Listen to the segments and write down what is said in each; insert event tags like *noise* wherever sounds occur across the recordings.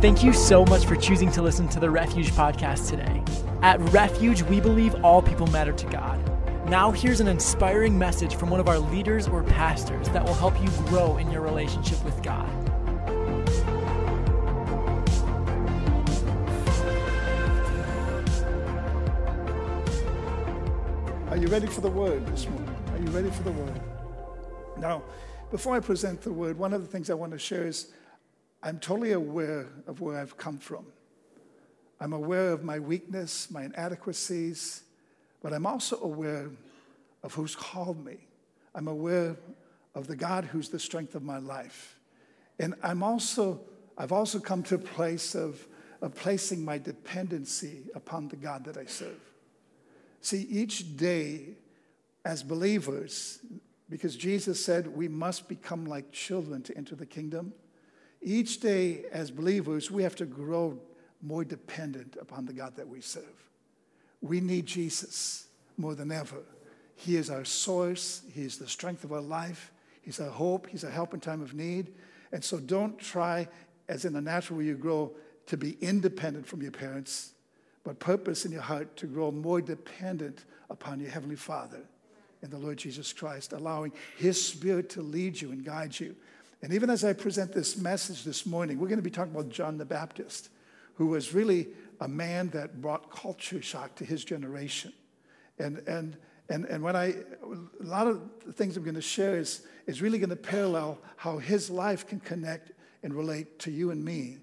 Thank you so much for choosing to listen to the Refuge podcast today. At Refuge, we believe all people matter to God. Now, here's an inspiring message from one of our leaders or pastors that will help you grow in your relationship with God. Are you ready for the word this morning? Are you ready for the word? Now, before I present the word, one of the things I want to share is I'm totally aware of where I've come from. I'm aware of my weakness, my inadequacies, but I'm also aware of who's called me. I'm aware of the God who's the strength of my life. And I'm also, I've also come to a place of, of placing my dependency upon the God that I serve. See, each day as believers, because Jesus said we must become like children to enter the kingdom, each day as believers, we have to grow more dependent upon the God that we serve. We need Jesus more than ever. He is our source, He is the strength of our life, He's our hope, He's our help in time of need. And so don't try, as in the natural where you grow, to be independent from your parents, but purpose in your heart to grow more dependent upon your Heavenly Father in the Lord Jesus Christ, allowing His Spirit to lead you and guide you. And even as I present this message this morning, we're going to be talking about John the Baptist, who was really a man that brought culture shock to his generation. And, and, and, and when I, a lot of the things I'm going to share is, is really going to parallel how his life can connect and relate to you and me.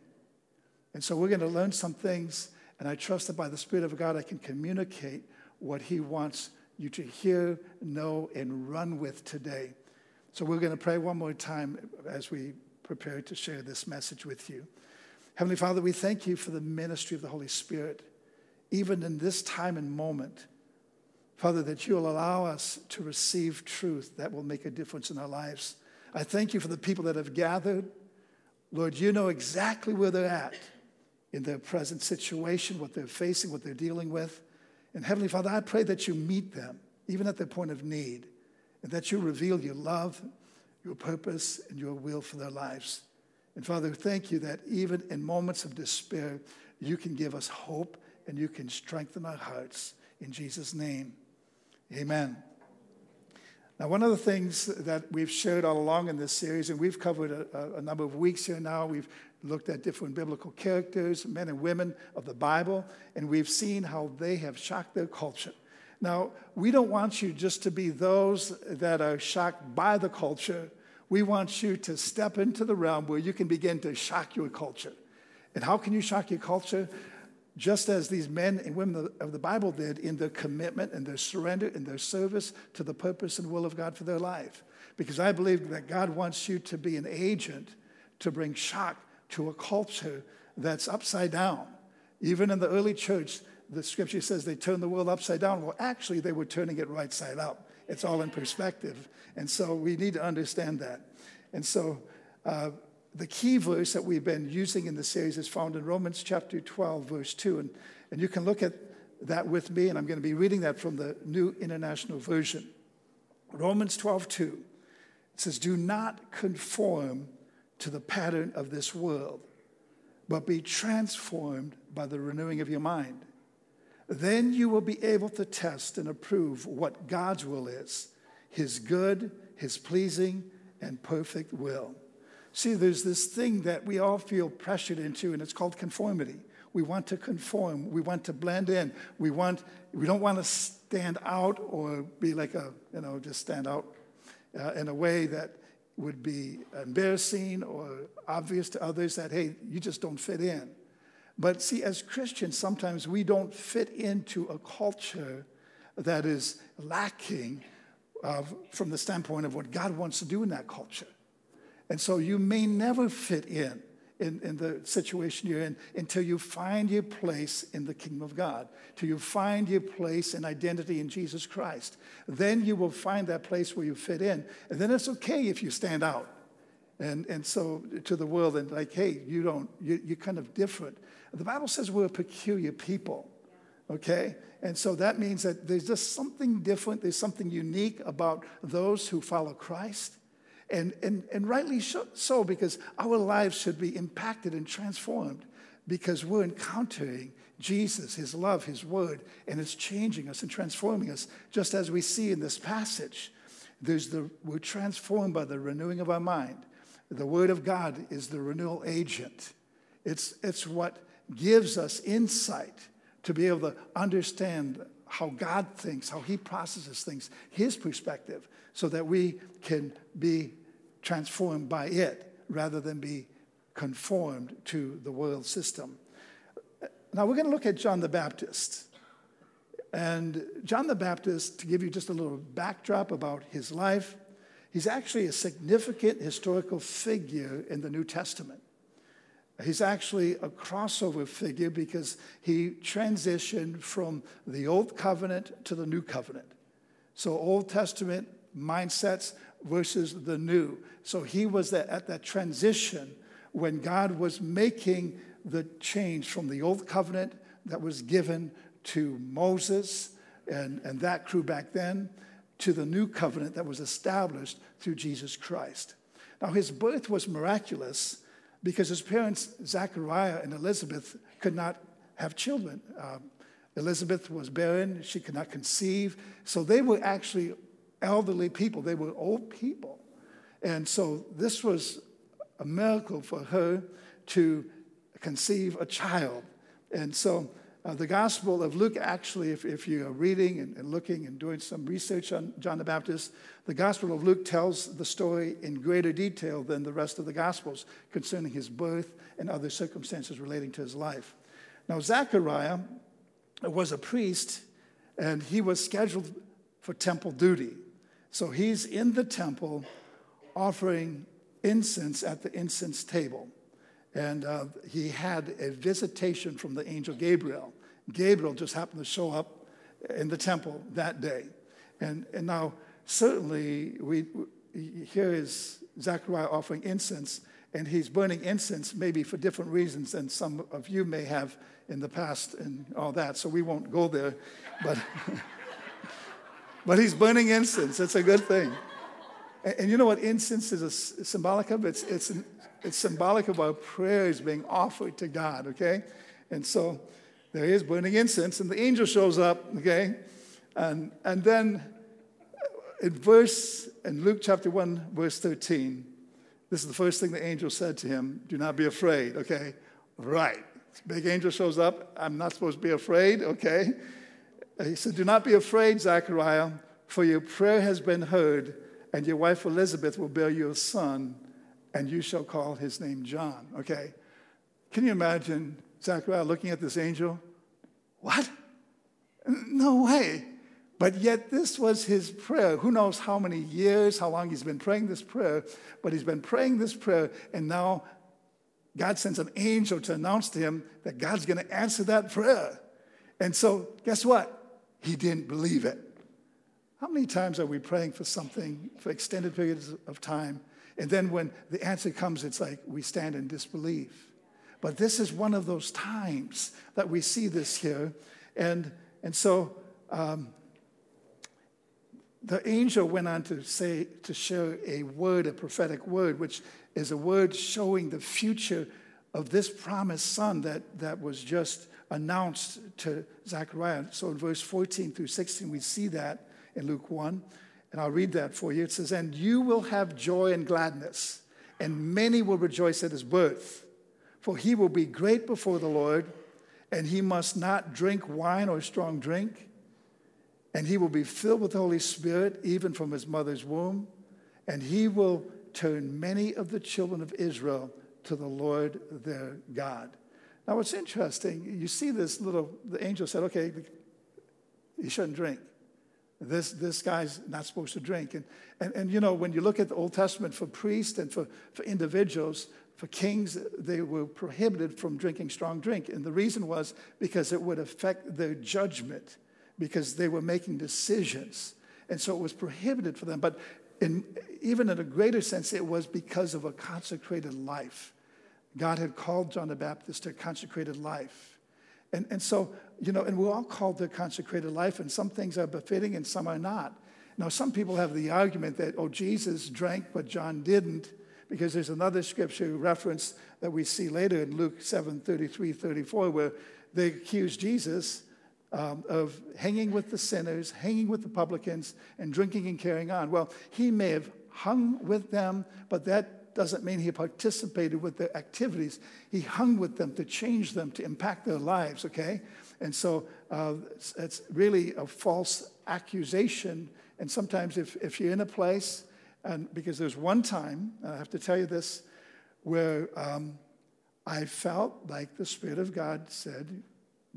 And so we're going to learn some things, and I trust that by the Spirit of God, I can communicate what he wants you to hear, know, and run with today. So we're going to pray one more time as we prepare to share this message with you. Heavenly Father, we thank you for the ministry of the Holy Spirit, even in this time and moment. Father, that you will allow us to receive truth that will make a difference in our lives. I thank you for the people that have gathered. Lord, you know exactly where they're at in their present situation, what they're facing, what they're dealing with. And Heavenly Father, I pray that you meet them, even at their point of need and that you reveal your love, your purpose, and your will for their lives. And Father, we thank you that even in moments of despair, you can give us hope and you can strengthen our hearts. In Jesus' name, amen. Now, one of the things that we've shared all along in this series, and we've covered a, a, number of weeks here now, we've looked at different biblical characters, men and women of the Bible, and we've seen how they have shocked their culture. Now, we don't want you just to be those that are shocked by the culture. We want you to step into the realm where you can begin to shock your culture. And how can you shock your culture? Just as these men and women of the Bible did in their commitment and their surrender and their service to the purpose and will of God for their life. Because I believe that God wants you to be an agent to bring shock to a culture that's upside down. Even in the early church, the scripture says they turned the world upside down. Well, actually, they were turning it right side up. It's all in perspective. And so we need to understand that. And so uh, the key verse that we've been using in the series is found in Romans chapter 12, verse 2. And, and you can look at that with me, and I'm going to be reading that from the New International Version. Romans 12, 2. It says, Do not conform to the pattern of this world, but be transformed by the renewing of your mind then you will be able to test and approve what God's will is His good, His pleasing, and perfect will. See, there's this thing that we all feel pressured into, and it's called conformity. We want to conform. We want to blend in. We want. We don't want to stand out or be like a, you know, just stand out uh, in a way that would be embarrassing or obvious to others that hey, you just don't fit in. But see, as Christians, sometimes we don't fit into a culture that is lacking from the standpoint of what God wants to do in that culture. And so you may never fit in, in, in the situation you're in until you find your place in the kingdom of God, till you find your place and identity in Jesus Christ. Then you will find that place where you fit in. And then it's okay if you stand out. And, and so to the world, and like, hey, you don't, you, you're kind of different. The Bible says we're a peculiar people, okay? And so that means that there's just something different, there's something unique about those who follow Christ. And, and, and rightly so, because our lives should be impacted and transformed because we're encountering Jesus, His love, His word, and it's changing us and transforming us, just as we see in this passage. There's the, we're transformed by the renewing of our mind. The Word of God is the renewal agent. It's, it's what gives us insight to be able to understand how God thinks, how He processes things, His perspective, so that we can be transformed by it rather than be conformed to the world system. Now, we're going to look at John the Baptist. And John the Baptist, to give you just a little backdrop about his life, he's actually a significant historical figure in the New Testament. He's actually a crossover figure because he transitioned from the Old Covenant to the New Covenant. So, Old Testament mindsets versus the New. So, he was at that transition when God was making the change from the Old Covenant that was given to Moses and, and that crew back then to the New Covenant that was established through Jesus Christ. Now, his birth was miraculous because his parents, Zachariah and Elizabeth, could not have children. Um, Elizabeth was barren, she could not conceive. So they were actually elderly people, they were old people. And so this was a miracle for her to conceive a child. And so uh, the Gospel of Luke, actually, if, if you are reading and, and, looking and doing some research on John the Baptist, the Gospel of Luke tells the story in greater detail than the rest of the Gospels concerning his birth and other circumstances relating to his life. Now, Zechariah was a priest and he was scheduled for temple duty. So he's in the temple offering incense at the incense table. And uh, he had a visitation from the angel Gabriel. Gabriel just happened to show up in the temple that day. And, and now, certainly, we, here is Zechariah offering incense, and he's burning incense maybe for different reasons than some of you may have in the past and all that. So we won't go there. But, *laughs* but he's burning incense. It's a good thing. And, and you know what incense is a, symbolic of? It's, it's, an, it's symbolic of our prayers being offered to God, okay? And so there he is burning incense, and the angel shows up, okay? And, and then in verse, in Luke chapter 1, verse 13, this is the first thing the angel said to him do not be afraid, okay? Right. Big angel shows up. I'm not supposed to be afraid, okay? He said, Do not be afraid, Zechariah, for your prayer has been heard, and your wife Elizabeth will bear you a son and you shall call his name John. Okay? Can you imagine Zechariah looking at this angel? What? No way. But yet, this was his prayer. Who knows how many years, how long he's been praying this prayer, but he's been praying this prayer, and now God sends an angel to announce to him that God's going to answer that prayer. And so, guess what? He didn't believe it. How many times are we praying for something for extended periods of time and then when the answer comes, it's like we stand in disbelief. But this is one of those times that we see this here. And, and so um, the angel went on to say, to share a word, a prophetic word, which is a word showing the future of this promised son that, that was just announced to Zechariah. So in verse 14 through 16, we see that in Luke 1. And I'll read that for you. It says, And you will have joy and gladness, and many will rejoice at his birth. For he will be great before the Lord, and he must not drink wine or strong drink. And he will be filled with the Holy Spirit, even from his mother's womb. And he will turn many of the children of Israel to the Lord their God. Now, what's interesting, you see this little, the angel said, okay, you shouldn't drink. This, this guy's not supposed to drink. And, and, and, you know, when you look at the Old Testament for priests and for, for individuals, for kings, they were prohibited from drinking strong drink. And the reason was because it would affect their judgment, because they were making decisions. And so it was prohibited for them. But in, even in a greater sense, it was because of a consecrated life. God had called John the Baptist to a consecrated life. And, and so, you know, and we're all called to a consecrated life, and some things are befitting and some are not. Now, some people have the argument that, oh, Jesus drank, but John didn't, because there's another scripture reference that we see later in Luke 7 33, 34, where they accuse Jesus um, of hanging with the sinners, hanging with the publicans, and drinking and carrying on. Well, he may have hung with them, but that doesn't mean he participated with their activities. He hung with them to change them, to impact their lives, okay? And so uh, it's, it's, really a false accusation. And sometimes, if, if you're in a place, and because there's one time, I have to tell you this, where um, I felt like the Spirit of God said,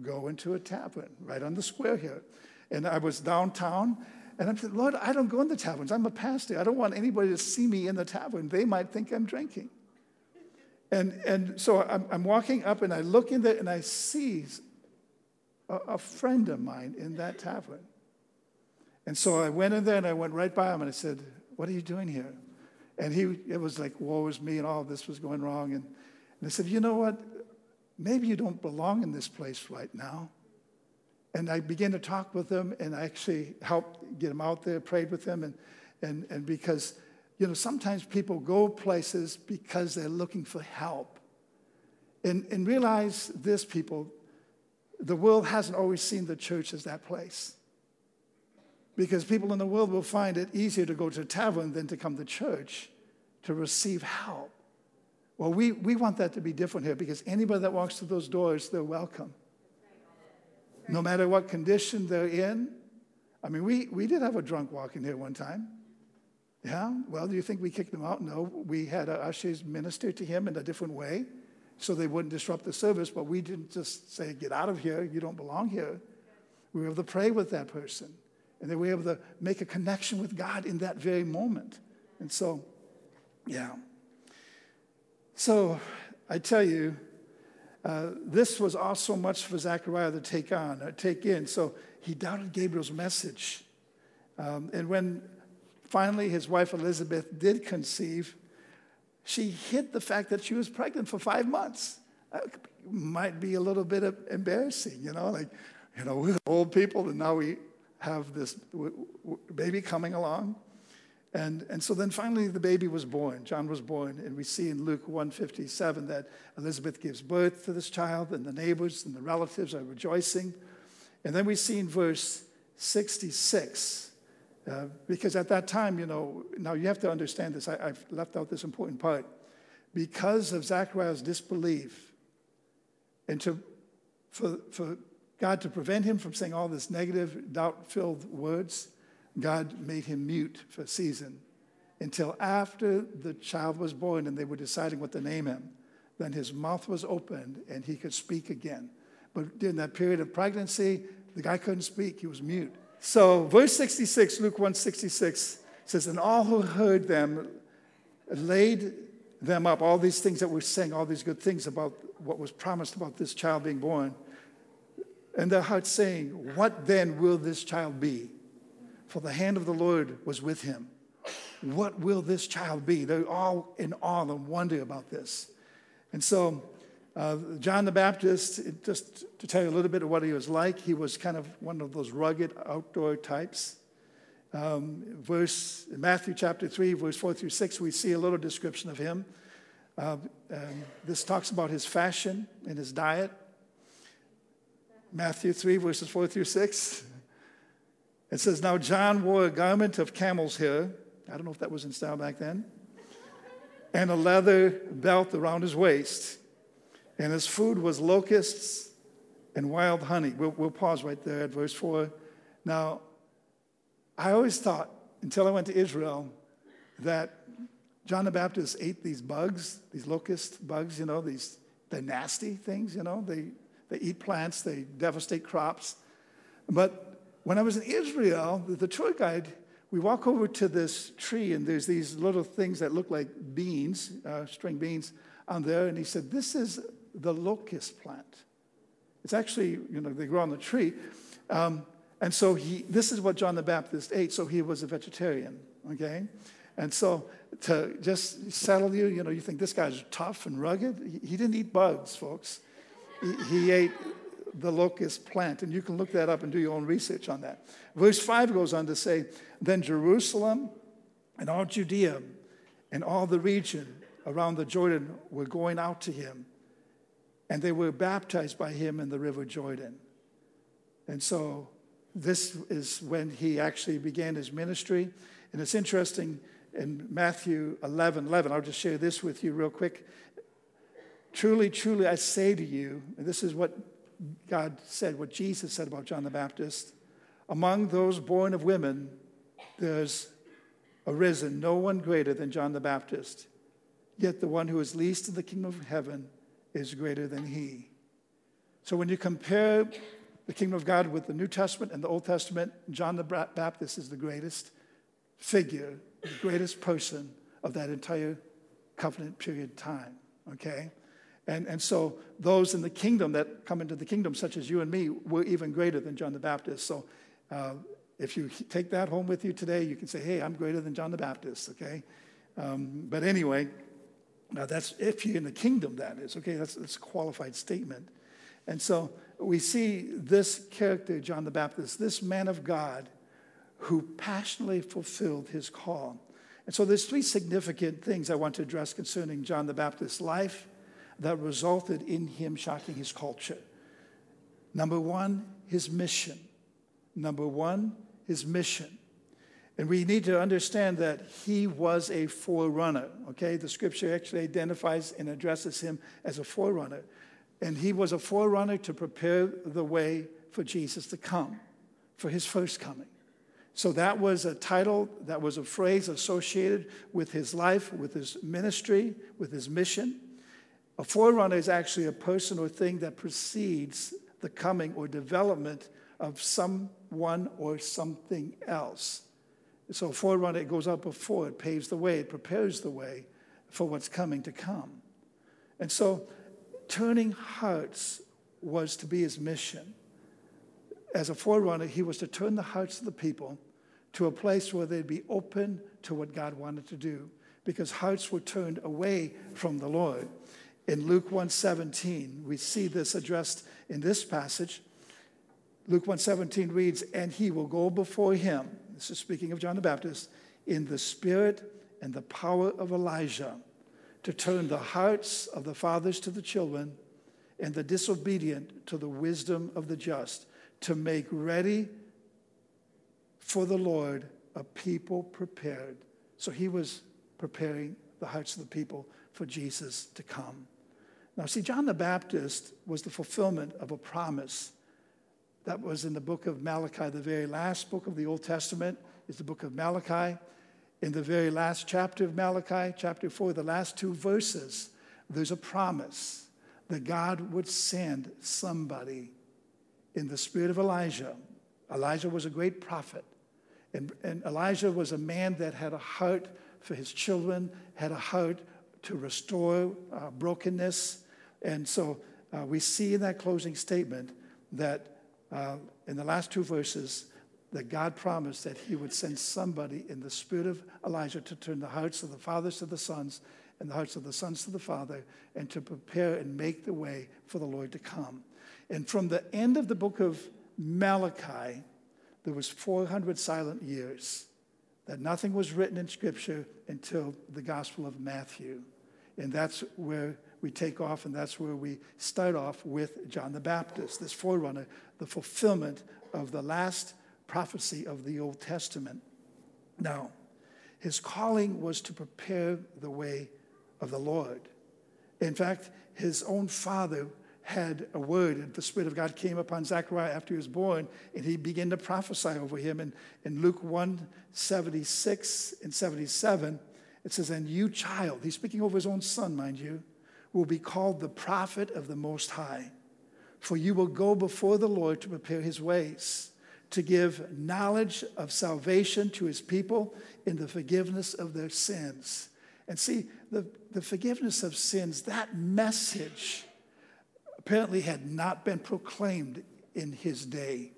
Go into a tavern right on the square here. And I was downtown, and I'm saying, Lord, I don't go in the taverns. I'm a pastor. I don't want anybody to see me in the tavern. They might think I'm drinking. And, and so I'm, I'm walking up, and I look in there, and I see a, a friend of mine in that tavern. And so I went in there, and I went right by him, and I said, What are you doing here? And he, it was like, woe is me, and all this was going wrong. And, and I said, You know what? Maybe you don't belong in this place right now. And I began to talk with him, and I actually helped get him out there, prayed with him, and, and, and because, you know, sometimes people go places because they're looking for help. And, and realize this, people, the world hasn't always seen the church as that place. Because people in the world will find it easier to go to a tavern than to come to church to receive help. Well, we, we want that to be different here because anybody that walks through those doors, they're welcome. No matter what condition they're in. I mean, we, we did have a drunk walk in here one time. Yeah? Well, do you think we kicked him out? No. We had our ushers minister to him in a different way so they wouldn't disrupt the service, but we didn't just say, get out of here, you don't belong here. We were able to pray with that person. And they were able to make a connection with God in that very moment. And so, yeah. So I tell you, uh, this was also much for Zechariah to take on, or take in. So he doubted Gabriel's message. Um, and when finally his wife Elizabeth did conceive, she hid the fact that she was pregnant for five months. That might be a little bit embarrassing, you know, like, you know, we're old people and now we have this baby coming along. And, and so then finally the baby was born. John was born. And we see in Luke 157 that Elizabeth gives birth to this child, and the neighbors and the relatives are rejoicing. And then we see in verse 66, uh, because at that time, you know, now you have to understand this. I, I've left out this important part. Because of Zachariah's disbelief, and to, for, for God to prevent him from saying all this negative, doubt filled words, God made him mute for a season until after the child was born and they were deciding what to name him. Then his mouth was opened and he could speak again. But during that period of pregnancy, the guy couldn't speak, he was mute. So, verse 66, Luke 1 66 says, And all who heard them laid them up, all these things that we're saying, all these good things about what was promised about this child being born. And their hearts saying, What then will this child be? for the hand of the Lord was with him. What will this child be? They're all in awe and wonder about this. And so, uh, John the Baptist, just to tell you a little bit of what he was like, he was kind of one of those rugged outdoor types. Um, verse Matthew chapter 3, verse 4 through 6, we see a little description of him. Uh, this talks about his fashion and his diet. Matthew 3, verses 4 through 6. It says, Now John wore a garment of camel's hair. I don't know if that was in style back then. And a leather belt around his waist. And his food was locusts and wild honey. We'll, we'll pause right there at verse 4. Now, I always thought, until I went to Israel, that John the Baptist ate these bugs, these locust bugs, you know, these, they're nasty things, you know. They, they eat plants, they devastate crops. But when I was in Israel, the tour guide, we walk over to this tree, and there's these little things that look like beans, uh, string beans, on there. And he said, This is the locust plant. It's actually, you know, they grow on the tree. Um, and so he, this is what John the Baptist ate, so he was a vegetarian, okay? And so to just settle you, you know, you think this guy's tough and rugged. He, he didn't eat bugs, folks. He, he ate the locust plant. And you can look that up and do your own research on that. Verse 5 goes on to say, Then Jerusalem and all Judea and all the region around the Jordan were going out to him, and they were baptized by him in the river Jordan. And so this is when he actually began his ministry. And it's interesting in Matthew 11 11, I'll just share this with you real quick. Truly, truly, I say to you, and this is what God said, what Jesus said about John the Baptist among those born of women, there's arisen no one greater than John the Baptist. Yet the one who is least in the kingdom of heaven is greater than he. So when you compare the kingdom of God with the New Testament and the Old Testament, John the Baptist is the greatest figure, the greatest person of that entire covenant period time. Okay? And, and so those in the kingdom that come into the kingdom, such as you and me, were even greater than John the Baptist. So uh, if you take that home with you today, you can say, hey, I'm greater than John the Baptist, okay? Um, but anyway, now that's if you're in the kingdom, that is, okay? That's, that's a qualified statement. And so we see this character, John the Baptist, this man of God who passionately fulfilled his call. And so there's three significant things I want to address concerning John the Baptist's life that resulted in him shocking his culture. Number one, his mission. Number one, his mission. And we need to understand that he was a forerunner, okay? The scripture actually identifies and addresses him as a forerunner. And he was a forerunner to prepare the way for Jesus to come, for his first coming. So that was a title, that was a phrase associated with his life, with his ministry, with his mission. A forerunner is actually a person or thing that precedes the coming or development of someone or something else. So, forerunner, it goes up before, it paves the way, it prepares the way for what's coming to come. And so, turning hearts was to be his mission. As a forerunner, he was to turn the hearts of the people to a place where they'd be open to what God wanted to do because hearts were turned away from the Lord in Luke 1:17. We see this addressed in this passage. Luke 1:17 reads, "And he will go before him." This is speaking of John the Baptist in the spirit and the power of Elijah to turn the hearts of the fathers to the children and the disobedient to the wisdom of the just, to make ready for the Lord a people prepared. So he was preparing the hearts of the people for Jesus to come. Now, see, John the Baptist was the fulfillment of a promise that was in the book of Malachi. The very last book of the Old Testament is the book of Malachi. In the very last chapter of Malachi, chapter 4, the last two verses, there's a promise that God would send somebody in the spirit of Elijah. Elijah was a great prophet. And, and Elijah was a man that had a heart for his children, had a heart to restore uh, brokenness, and so uh, we see in that closing statement that uh, in the last two verses, that God promised that he would send somebody in the spirit of Elijah to turn the hearts of the fathers to the sons and the hearts of the sons to the father and to prepare and make the way for the Lord to come. And from the end of the book of Malachi, there was 400 silent years that nothing was written in scripture until the gospel of Matthew. And that's where we take off, and that's where we start off with John the Baptist, this forerunner, the fulfillment of the last prophecy of the Old Testament. Now, his calling was to prepare the way of the Lord. In fact, his own father had a word, and the Spirit of God came upon Zechariah after he was born, and he began to prophesy over him. And in Luke 1 76 and 77, it says, And you, child, he's speaking over his own son, mind you, will be called the prophet of the Most High. For you will go before the Lord to prepare his ways, to give knowledge of salvation to his people in the forgiveness of their sins. And see, the, the forgiveness of sins, that message apparently had not been proclaimed in his day.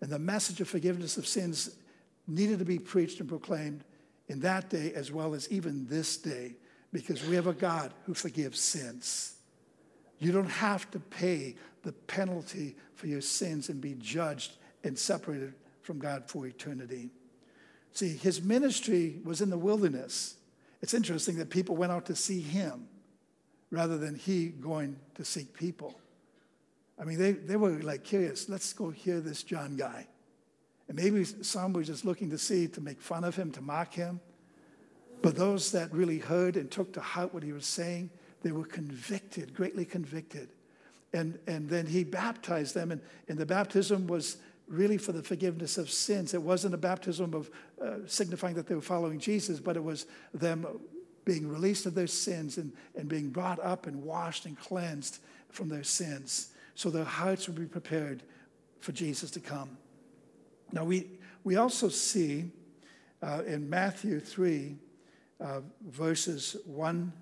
And the message of forgiveness of sins needed to be preached and proclaimed in that day as well as even this day because we have a God who forgives sins. You don't have to pay the penalty for your sins and be judged and separated from God for eternity. See, his ministry was in the wilderness. It's interesting that people went out to see him rather than he going to seek people. I mean, they, they were like curious. Let's go hear this John guy. And maybe some were just looking to see, to make fun of him, to mock him. But those that really heard and took to heart what he was saying, they were convicted, greatly convicted. And, and then he baptized them, and, and the baptism was really for the forgiveness of sins. It wasn't a baptism of uh, signifying that they were following Jesus, but it was them being released of their sins and, and being brought up and washed and cleansed from their sins. So their hearts would be prepared for Jesus to come. Now, we, we also see uh, in Matthew 3, verses 1,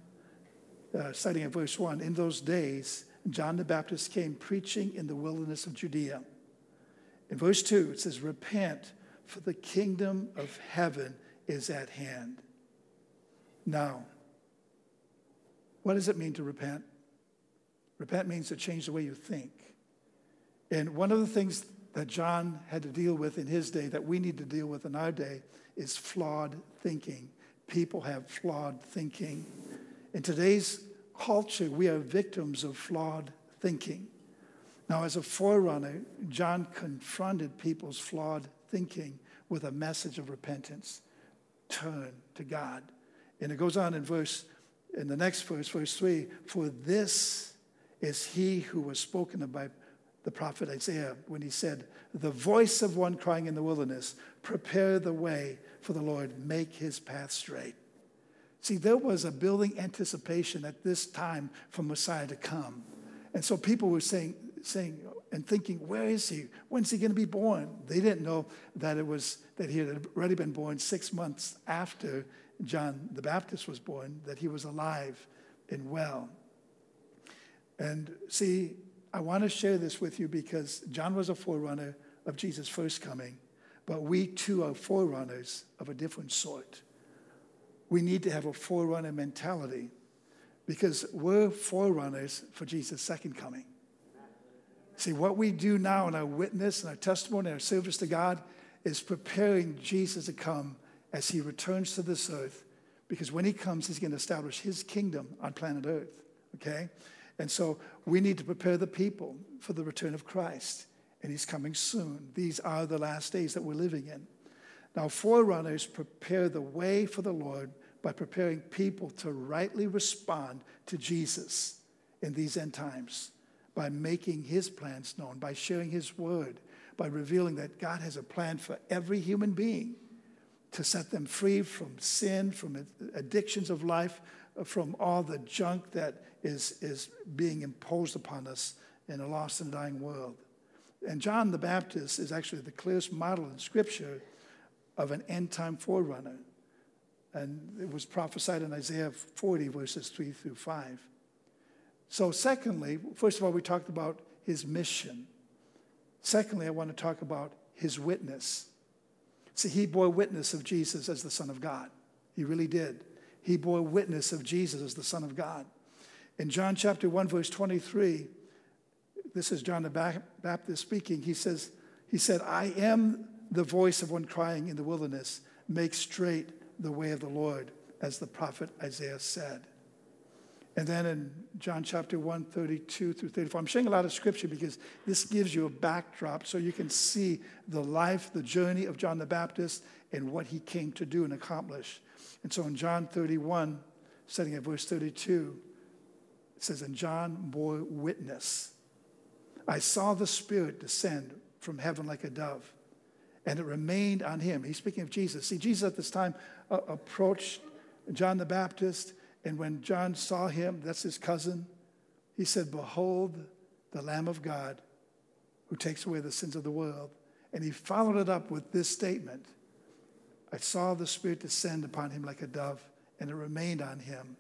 uh, starting at verse 1, in those days, John the Baptist came preaching in the wilderness of Judea in verse 2, it says, Repent, for the kingdom of heaven is at hand. Now, what does it mean to repent? Repent means to change the way you think. And one of the things that John had to deal with in his day that we need to deal with in our day is flawed thinking. People have flawed thinking. In today's culture, we are victims of flawed thinking. Now, as a forerunner, John confronted people's flawed thinking with a message of repentance. Turn to God. And it goes on in verse, in the next verse, verse 3 For this is he who was spoken of by the prophet Isaiah when he said, The voice of one crying in the wilderness, prepare the way for the Lord, make his path straight. See, there was a building anticipation at this time for Messiah to come. And so people were saying, saying and thinking, where is he? When's he going to be born? They didn't know that it was that he had already been born six months after John the Baptist was born, that he was alive and well. And see, I want to share this with you because John was a forerunner of Jesus' first coming, but we too are forerunners of a different sort. We need to have a forerunner mentality because we're forerunners for Jesus' second coming. See, what we do now in our witness and our testimony and our service to God is preparing Jesus to come as he returns to this earth. Because when he comes, he's going to establish his kingdom on planet earth. Okay? And so we need to prepare the people for the return of Christ. And he's coming soon. These are the last days that we're living in. Now, forerunners prepare the way for the Lord by preparing people to rightly respond to Jesus in these end times by making his plans known, by sharing his word, by revealing that God has a plan for every human being to set them free from sin, from addictions of life, uh, from all the junk that is, is being imposed upon us in a lost and dying world. And John the Baptist is actually the clearest model in Scripture of an end time forerunner. And it was prophesied in Isaiah 40, verses 3 through 5. So, secondly, first of all, we talked about his mission. Secondly, I want to talk about his witness. See, he bore witness of Jesus as the Son of God. He really did. He bore witness of Jesus as the Son of God. In John chapter 1, verse 23, this is John the Baptist speaking. He says, He said, I am the voice of one crying in the wilderness, make straight the way of the Lord, as the prophet Isaiah said. And then in John chapter 1, 32 through 34, I'm sharing a lot of scripture because this gives you a backdrop so you can see the life, the journey of John the Baptist and what he came to do and accomplish. And so in John 31, starting at verse 32, it says, And John bore witness. I saw the Spirit descend from heaven like a dove, and it remained on him. He's speaking of Jesus. See, Jesus at this time uh, approached John the Baptist and when John saw him, that's his cousin, he said, Behold the Lamb of God who takes away the sins of the world. And he followed it up with this statement I saw the Spirit descend upon him like a dove, and it remained on him.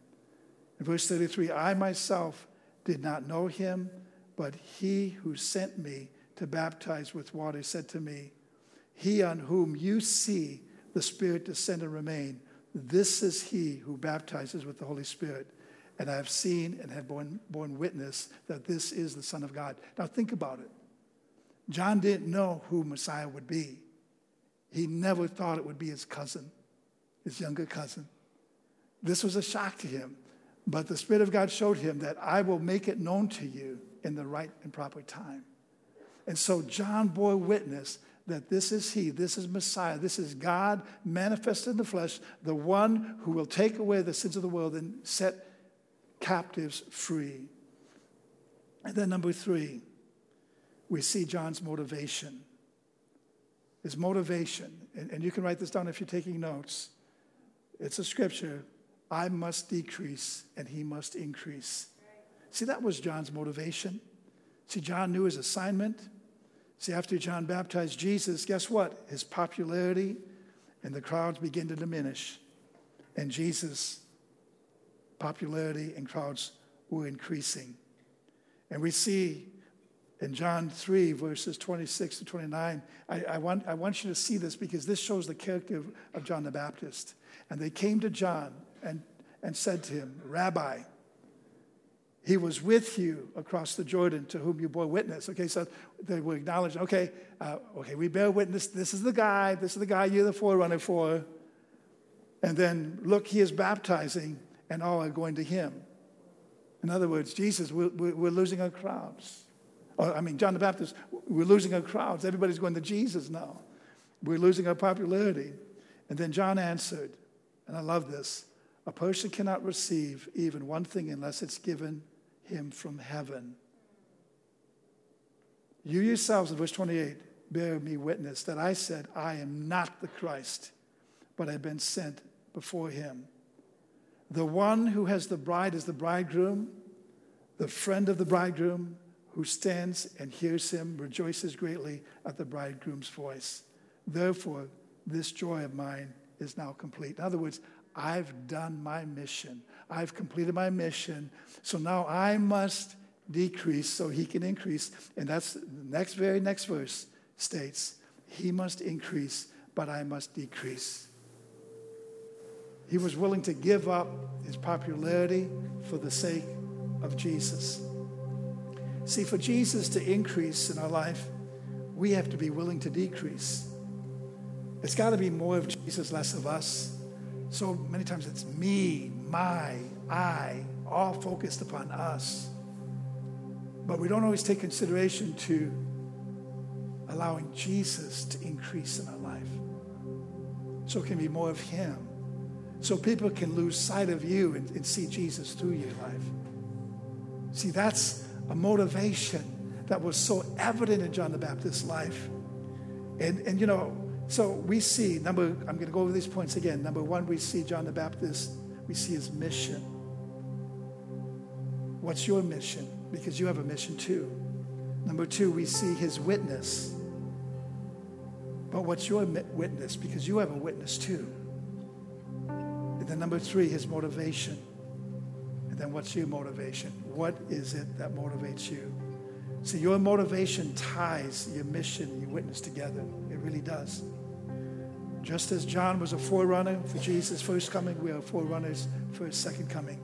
In verse 33, I myself did not know him, but he who sent me to baptize with water said to me, He on whom you see the Spirit descend and remain, this is he who baptizes with the Holy Spirit. and I have seen and have borne, borne witness that this is the Son of God. Now think about it. John didn't know who Messiah would be. He never thought it would be his cousin, his younger cousin. This was a shock to him. But the Spirit of God showed him that I will make it known to you in the right and proper time. And so John bore witness that this is He, this is Messiah, this is God manifested in the flesh, the one who will take away the sins of the world and set captives free. And then, number three, we see John's motivation. His motivation, and, and you can write this down if you're taking notes. It's a scripture I must decrease and he must increase. See, that was John's motivation. See, John knew his assignment. See, after John baptized Jesus, guess what? His popularity and the crowds begin to diminish. And Jesus' popularity and crowds were increasing. And we see in John 3, verses 26 to 29, I, I, want, I want you to see this because this shows the character of, of John the Baptist. And they came to John and, and said to him, Rabbi, he was with you across the Jordan to whom you bore witness. Okay, so they were acknowledging, okay, uh, okay, we bear witness. This is the guy. This is the guy you're the forerunner for. And then look, he is baptizing, and all are going to him. In other words, Jesus, we're, we're losing our crowds. Or, I mean, John the Baptist, we're losing our crowds. Everybody's going to Jesus now. We're losing our popularity. And then John answered, and I love this a person cannot receive even one thing unless it's given him from heaven. You yourselves, in verse 28, bear me witness that I said, I am not the Christ, but I've been sent before him. The one who has the bride is the bridegroom, the friend of the bridegroom who stands and hears him rejoices greatly at the bridegroom's voice. Therefore, this joy of mine is now complete. In other words, I've done my mission. I've completed my mission. So now I must decrease so he can increase. And that's the next very next verse states, he must increase, but I must decrease. He was willing to give up his popularity for the sake of Jesus. See, for Jesus to increase in our life, we have to be willing to decrease. It's got to be more of Jesus, less of us. So many times it's me, my, I, all focused upon us. But we don't always take consideration to allowing Jesus to increase in our life. So it can be more of Him. So people can lose sight of you and, and see Jesus through your life. See, that's a motivation that was so evident in John the Baptist's life. And, and you know, so we see, number, I'm going to go over these points again. Number one, we see John the Baptist, we see his mission. What's your mission? Because you have a mission too. Number two, we see his witness. But what's your witness? Because you have a witness too. And then number three, his motivation. And then what's your motivation? What is it that motivates you? See, your motivation ties your mission your witness together. It really does. Just as John was a forerunner for Jesus' first coming, we are forerunners for his second coming.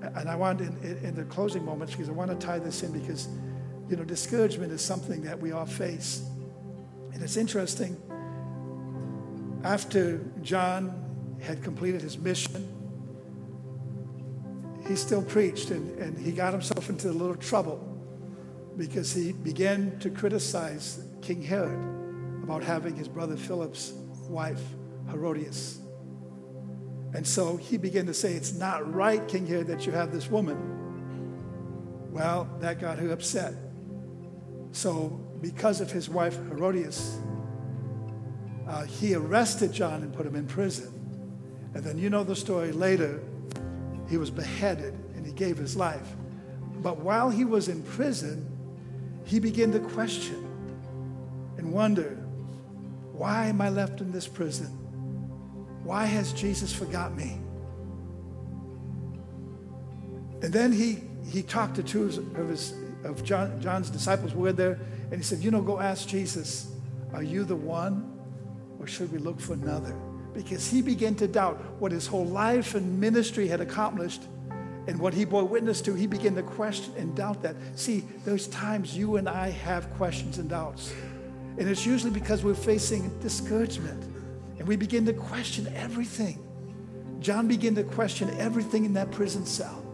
And I want, in, in the closing moments, because I want to tie this in, because, you know, discouragement is something that we all face. And it's interesting. After John had completed his mission, he still preached and, and he got himself into a little trouble because he began to criticize King Herod about having his brother Philip's wife, Herodias. And so he began to say, It's not right, King Herod, that you have this woman. Well, that got her upset. So, because of his wife, Herodias, uh, he arrested John and put him in prison. And then you know the story later, he was beheaded and he gave his life. But while he was in prison, he began to question and wonder why am I left in this prison? Why has Jesus forgot me? And then he, he talked to two of, his, of John, John's disciples who were there, and he said, You know, go ask Jesus, are you the one, or should we look for another? Because he began to doubt what his whole life and ministry had accomplished, And what he bore witness to, he began to question and doubt that. See, there's times you and I have questions and doubts. And it's usually because we're facing discouragement and we begin to question everything. John began to question everything in that prison cell.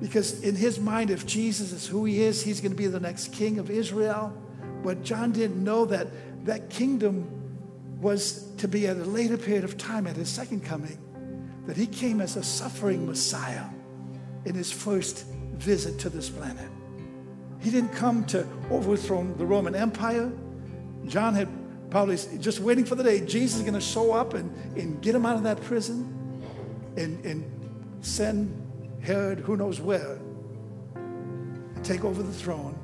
Because in his mind, if Jesus is who he is, he's going to be the next king of Israel. But John didn't know that that kingdom was to be at a later period of time at his second coming, that he came as a suffering Messiah in his first visit to this planet. He didn't come to overthrow the Roman Empire. John had probably just waiting for the day Jesus is going to show up and, and get him out of that prison and, and send Herod who knows where and take over the throne.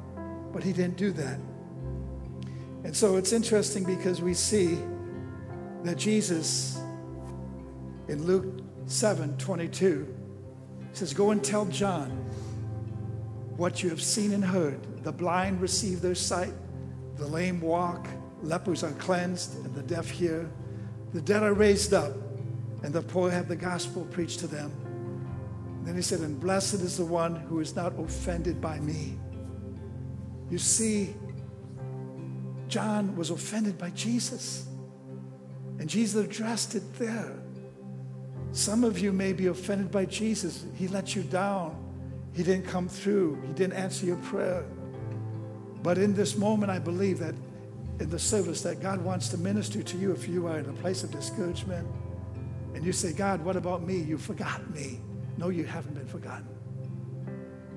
But he didn't do that. And so it's interesting because we see that Jesus in Luke 7 22 says, Go and tell John what you have seen and heard. The blind receive their sight, the lame walk, lepers are cleansed, and the deaf hear. The dead are raised up, and the poor have the gospel preached to them. And then he said, And blessed is the one who is not offended by me. You see, John was offended by Jesus, and Jesus addressed it there. Some of you may be offended by Jesus. He let you down. He didn't come through. He didn't answer your prayer. But in this moment, I believe that in the service that God wants to minister to you if you are in a place of discouragement and you say, God, what about me? You forgot me. No, you haven't been forgotten.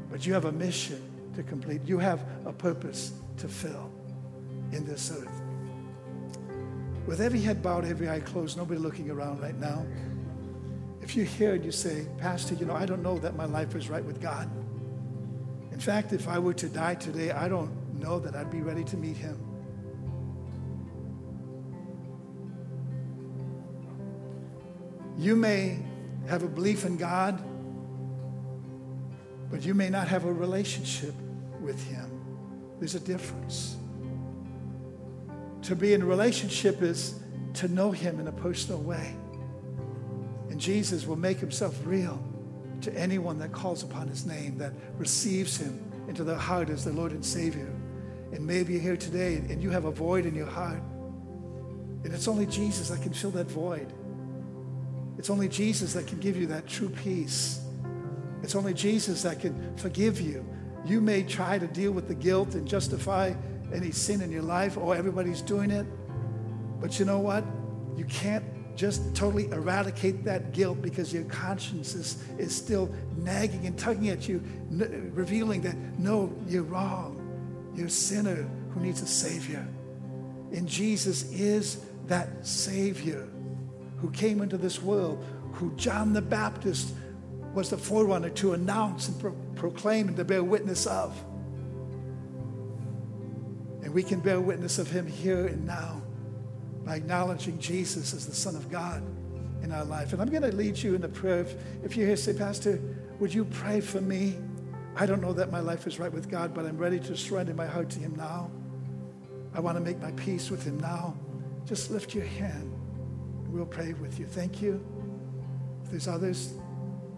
But you have a mission to complete. You have a purpose to fill in this earth. With every head bowed, every eye closed, nobody looking around right now. If you hear and you say, Pastor, you know, I don't know that my life is right with God. In fact, if I were to die today, I don't know that I'd be ready to meet Him. You may have a belief in God, but you may not have a relationship with Him. There's a difference. To be in a relationship is to know Him in a personal way. And Jesus will make himself real to anyone that calls upon his name, that receives him into their heart as their Lord and Savior. And maybe you're here today and you have a void in your heart. And it's only Jesus that can fill that void. It's only Jesus that can give you that true peace. It's only Jesus that can forgive you. You may try to deal with the guilt and justify any sin in your life, or everybody's doing it. But you know what? You can't just totally eradicate that guilt because your conscience is, is still nagging and tugging at you, n- revealing that, no, you're wrong. You're a sinner who needs a Savior. And Jesus is that Savior who came into this world, who John the Baptist was the forerunner to announce and pro- proclaim and to bear witness of. And we can bear witness of him here and now by acknowledging Jesus as the Son of God in our life. And I'm going to lead you in a prayer. If, if you're here, say, Pastor, would you pray for me? I don't know that my life is right with God, but I'm ready to surrender my heart to Him now. I want to make my peace with Him now. Just lift your hand. And we'll pray with you. Thank you. If there's others,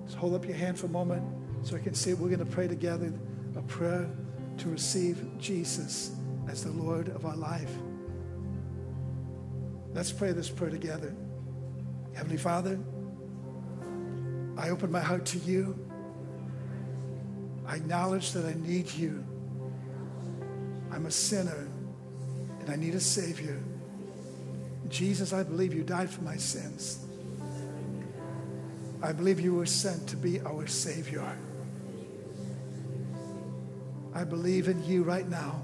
just hold up your hand for a moment so I can see. We're going to pray together a prayer to receive Jesus as the Lord of our life. Let's pray this prayer together. Heavenly Father, I open my heart to you. I acknowledge that I need you. I'm a sinner and I need a Savior. Jesus, I believe you died for my sins. I believe you were sent to be our Savior. I believe in you right now,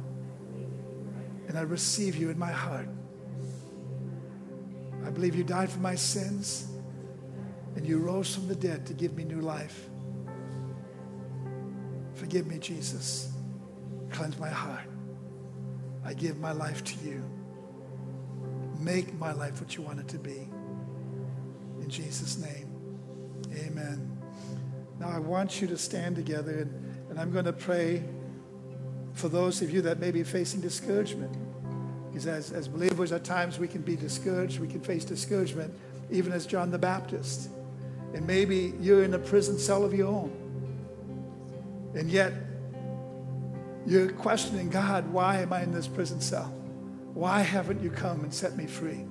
and I receive you in my heart. I believe you died for my sins and you rose from the dead to give me new life. Forgive me, Jesus. Cleanse my heart. I give my life to you. Make my life what you want it to be. In Jesus' name, amen. Now, I want you to stand together, and, and I'm going to pray for those of you that may be facing discouragement. Because as, as believers, at times we can be discouraged, we can face discouragement, even as John the Baptist. And maybe you're in a prison cell of your own. And yet, you're questioning God, why am I in this prison cell? Why haven't you come and set me free?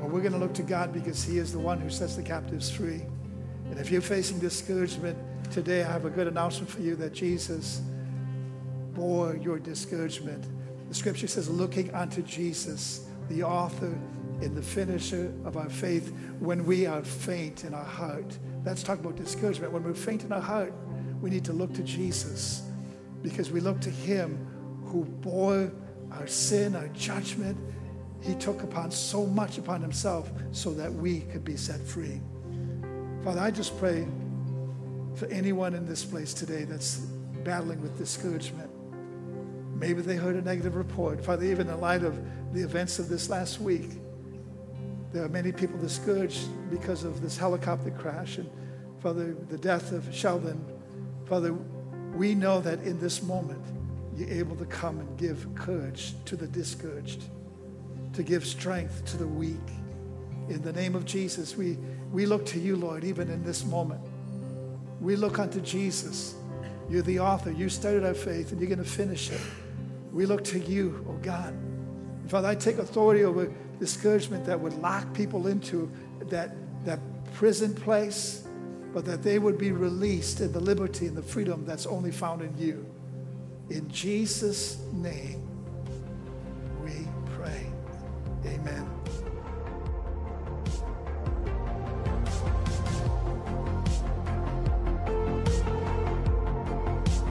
Well, we're going to look to God because He is the one who sets the captives free. And if you're facing discouragement today, I have a good announcement for you that Jesus bore your discouragement. The scripture says, looking unto Jesus, the author and the finisher of our faith, when we are faint in our heart. That's talking about discouragement. When we're faint in our heart, we need to look to Jesus because we look to Him who bore our sin, our judgment. He took upon so much upon Himself so that we could be set free. Father, I just pray for anyone in this place today that's battling with discouragement. Maybe they heard a negative report. Father, even in light of the events of this last week, there are many people discouraged because of this helicopter crash and, Father, the death of Sheldon. Father, we know that in this moment, you're able to come and give courage to the discouraged, to give strength to the weak. In the name of Jesus, we, we look to you, Lord, even in this moment. We look unto Jesus. You're the author. You started our faith and you're going to finish it. We look to you, oh God. And Father, I take authority over discouragement that would lock people into that, that prison place but that they would be released in the liberty and the freedom that's only found in you. In Jesus' name, we pray. Amen.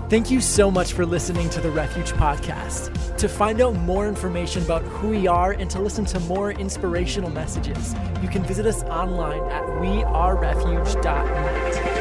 Thank you so much for listening to the Refuge Podcast. To find out more information about who we are and to listen to more inspirational messages, you can visit us online at wearerefuge.net.